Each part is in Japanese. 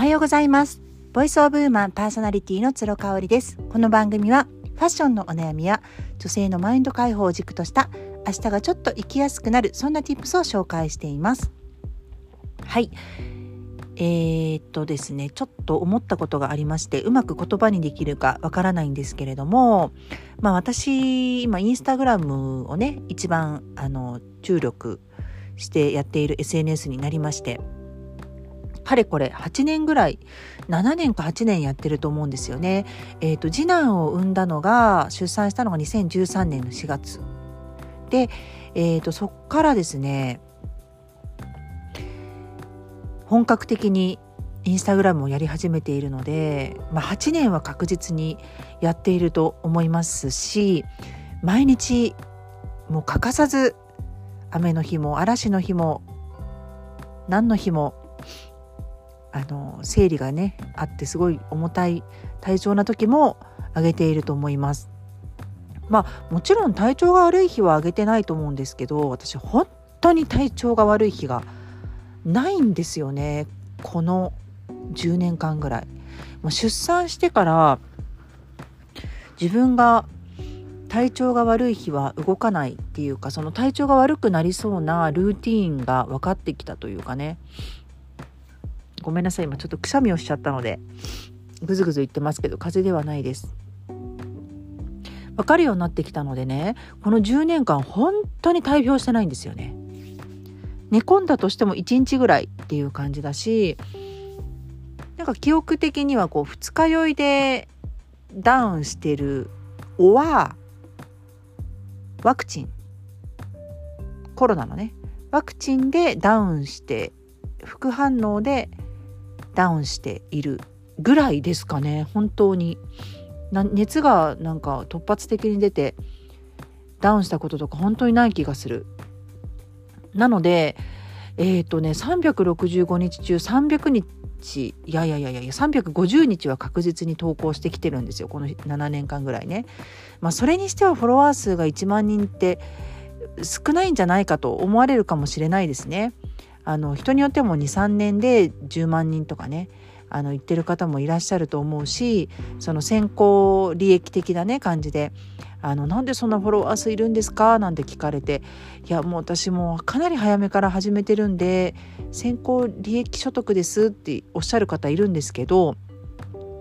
おはようございます。ボイスオブウーマンパーソナリティの鶴香織です。この番組はファッションのお悩みや女性のマインド解放を軸とした明日がちょっと生きやすくなるそんな tips を紹介しています。はい。えー、っとですねちょっと思ったことがありましてうまく言葉にできるかわからないんですけれどもまあ私今インスタグラムをね一番あの注力してやっている SNS になりましてかれこれ8年ぐらい7年か8年やってると思うんですよね。えーと、次男を産んだのが出産したのが2013年の4月で、えーと、そっからですね本格的にインスタグラムをやり始めているので、まあ、8年は確実にやっていると思いますし毎日もう欠かさず雨の日も嵐の日も何の日もあの生理がねあってすごい重たい体調な時もあげていると思います。まあもちろん体調が悪い日はあげてないと思うんですけど私本当に体調が悪い日がないんですよねこの10年間ぐらい。もう出産してから自分が体調が悪い日は動かないっていうかその体調が悪くなりそうなルーティーンが分かってきたというかねごめんなさい。今ちょっとくしゃみをしちゃったのでぐずぐず言ってますけど風邪ではないです。分かるようになってきたのでねこの10年間本当に大病してないんですよね。寝込んだとしても1日ぐらいっていう感じだしなんか記憶的にはこう二日酔いでダウンしてるおはワクチン。コロナのね。ワクチンでダウンして副反応でダウンしているぐらいですかね本当に熱がなんか突発的に出てダウンしたこととか本当にない気がするなのでえっ、ー、とね365日中300日いやいやいやいや350日は確実に投稿してきてるんですよこの7年間ぐらいね。まあ、それにしてはフォロワー数が1万人って少ないんじゃないかと思われるかもしれないですね。あの人によっても23年で10万人とかねあの言ってる方もいらっしゃると思うしその先行利益的なね感じであのなんでそんなフォロワー数いるんですか？なんて聞かれていやもう私もかなり早めから始めてるんで先行利益所得ですっておっしゃる方いるんですけど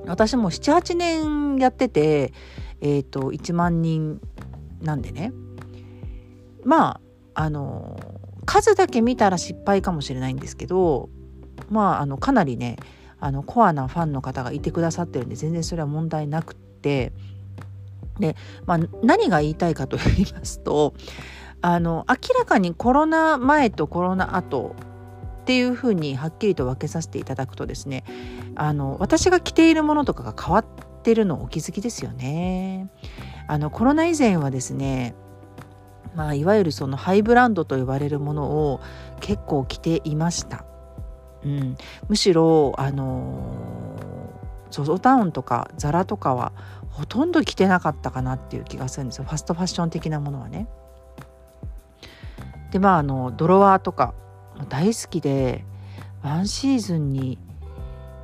私も78年やってて、えーと、1万人なんでね。まああの数だけ見たら失敗かもしれないんですけどまああのかなりねあのコアなファンの方がいてくださってるんで全然それは問題なくってで、まあ、何が言いたいかと言いますとあの明らかにコロナ前とコロナ後っていうふうにはっきりと分けさせていただくとですねあの私が着ているものとかが変わってるのお気づきですよね。あのコロナ以前はですねまあ、いわゆるそのハイブランドと呼ばれるものを結構着ていました。うん、むしろあのゾゾタウンとかザラとかはほとんど着てなかったかなっていう気がするんですよファストファッション的なものはね。でまああのドロワーとか大好きでワンシーズンに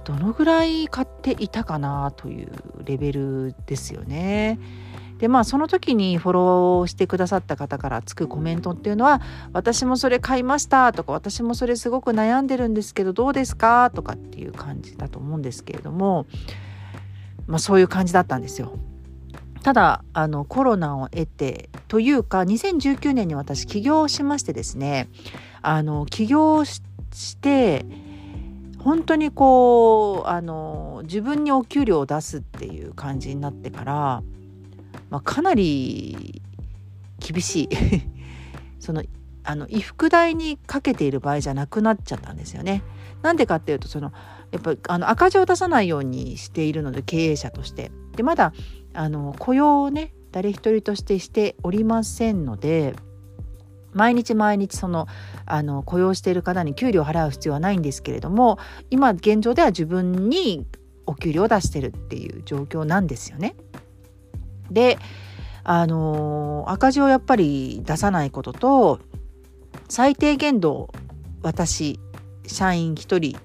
どのぐらい買っていたかなというレベルですよね。でまあその時にフォローしてくださった方からつくコメントっていうのは「私もそれ買いました」とか「私もそれすごく悩んでるんですけどどうですか?」とかっていう感じだと思うんですけれども、まあ、そういう感じだったんですよ。ただあのコロナを得てというか2019年に私起業しましてですねあの起業して本当にこうあの自分にお給料を出すっていう感じになってからまあ、かなり厳しい そのあの衣服代にかけている場合じゃなくなっちゃったんですよね。なんでかっていうとそのやっぱあの赤字を出さないようにしているので経営者として。でまだあの雇用をね誰一人としてしておりませんので毎日毎日そのあの雇用している方に給料を払う必要はないんですけれども今現状では自分にお給料を出してるっていう状況なんですよね。であの赤字をやっぱり出さないことと最低限度私社員1人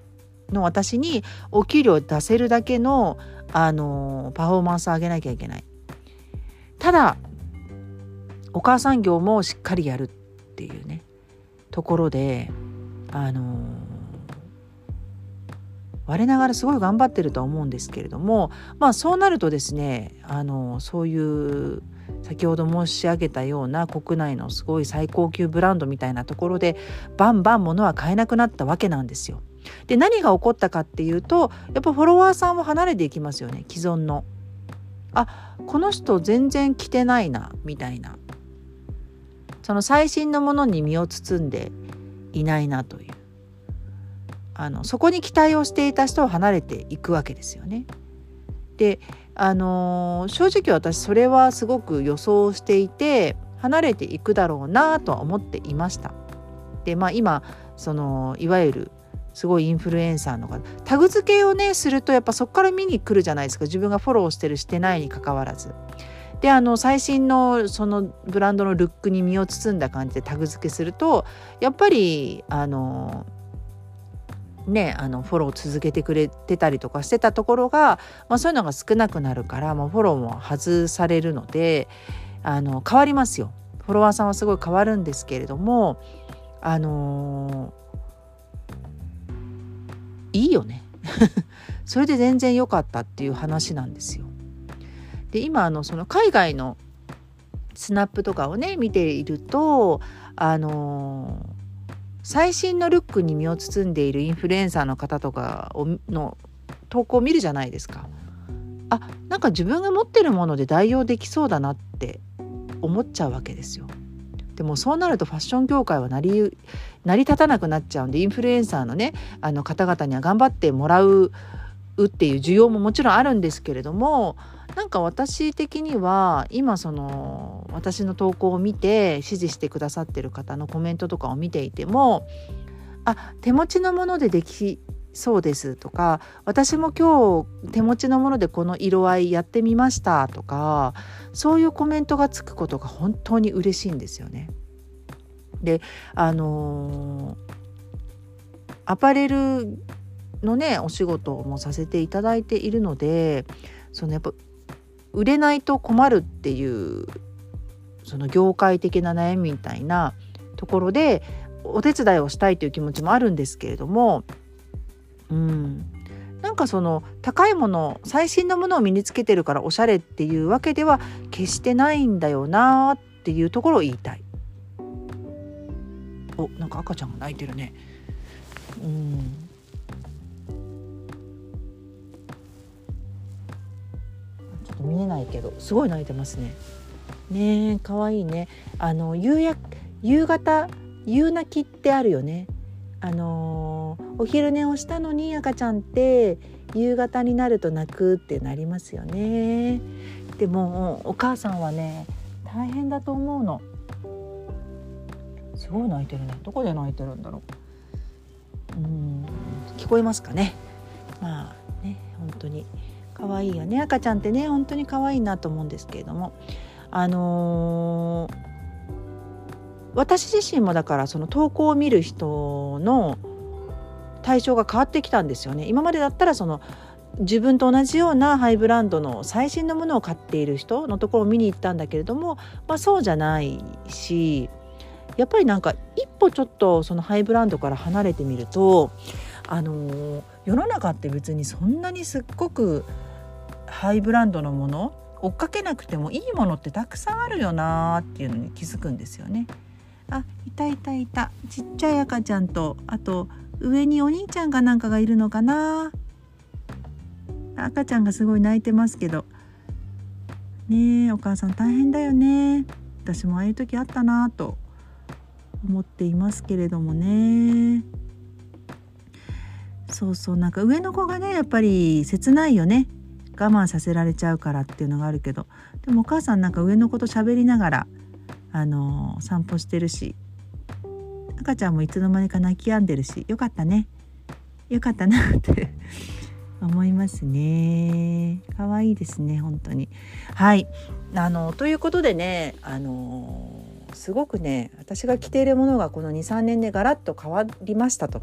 の私にお給料出せるだけのあのパフォーマンスを上げなきゃいけない。ただお母さん業もしっかりやるっていうねところであの我ながらすごい頑張ってるとは思うんですけれどもまあそうなるとですねあのそういう先ほど申し上げたような国内のすごい最高級ブランドみたいなところでバンバン物は買えなくなったわけなんですよ。で何が起こったかっていうとやっぱフォロワーさんも離れていきますよね既存の。あこの人全然着てないなみたいなその最新のものに身を包んでいないなというあのそこに期待をしていた人は離れていくわけですよね。であの正直私それはすごく予想していて離れていくだろうなとは思っていました。でまあ今そのいわゆるすごいインフルエンサーの方タグ付けをねするとやっぱそこから見に来るじゃないですか自分がフォローしてるしてないにかかわらず。であの最新のそのブランドのルックに身を包んだ感じでタグ付けするとやっぱりあのね、あのフォロー続けてくれてたりとかしてたところが、まあ、そういうのが少なくなるから、まあ、フォローも外されるのであの変わりますよフォロワーさんはすごい変わるんですけれどもあのー、いいよね それで全然良かったっていう話なんですよ。で今あのその海外のスナップとかをね見ているとあのー最新のルックに身を包んでいるインフルエンサーの方とかの投稿を見るじゃないですか。あなんか自分が持ってるもので代用できそうだなって思っちゃうわけですよ。でもそうなるとファッション業界は成り成り立たなくなっちゃうんでインフルエンサーのねあの方々には頑張ってもらうっていう需要ももちろんあるんですけれどもなんか私的には今その私の投稿を見て支持してくださってる方のコメントとかを見ていてもあ手持ちのものでできそうですとか私も今日手持ちのものでこの色合いやってみましたとかそういうコメントがつくことが本当に嬉しいんですよね。であのー、アパレルのねお仕事もさせていただいているのでそのやっぱ売れないと困るっていうその業界的な悩みみたいなところでお手伝いをしたいという気持ちもあるんですけれどもうんなんかその高いもの最新のものを身につけてるからおしゃれっていうわけでは決してないんだよなっていうところを言いたい。おなんか赤ちゃんが泣いてるね。うんと見えないけどすごい泣いてますね。ねえかわいいね。あの夕や夕方夕泣きってあるよね。あのお昼寝をしたのに赤ちゃんって夕方になると泣くってなりますよね。でもお母さんはね大変だと思うの。すごい泣いてるね。どこで泣いてるんだろう。うん聞こえますかね。まあね本当に。可愛いよね赤ちゃんってね本当に可愛いなと思うんですけれどもあのー、私自身もだからその投稿を見る人の対象が変わってきたんですよね。今までだったらその自分と同じようなハイブランドの最新のものを買っている人のところを見に行ったんだけれども、まあ、そうじゃないしやっぱりなんか一歩ちょっとそのハイブランドから離れてみるとあのー、世の中って別にそんなにすっごくハイブランドのもの追っかけなくてもいいものってたくさんあるよなっていうのに気づくんですよね。あいたいたいた。ちっちゃい赤ちゃんとあと上にお兄ちゃんかなんかがいるのかな。赤ちゃんがすごい泣いてますけど。ねえお母さん大変だよね。私もああいう時あったなと思っていますけれどもね。そうそうなんか上の子がねやっぱり切ないよね。慢させられちゃうからっていうのがあるけどでもお母さんなんか上の子と喋りながらあの、散歩してるし赤ちゃんもいつの間にか泣き止んでるしよかったね。よかったなって 思いますね。可愛いですね本当に。はい。あのということでねあのすごくね私が着ているものがこの23年でガラッと変わりましたと。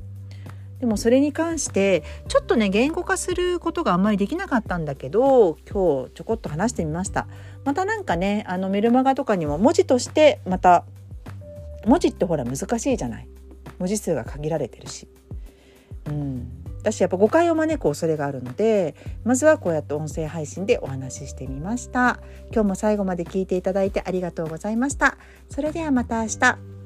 でもそれに関してちょっとね言語化することがあんまりできなかったんだけど今日ちょこっと話してみました。またなんかねあのメルマガとかにも文字としてまた文字ってほら難しいじゃない。文字数が限られてるし。うん。私やっぱ誤解を招く恐れがあるのでまずはこうやって音声配信でお話ししてみました。今日も最後まで聞いていただいてありがとうございました。それではまた明日。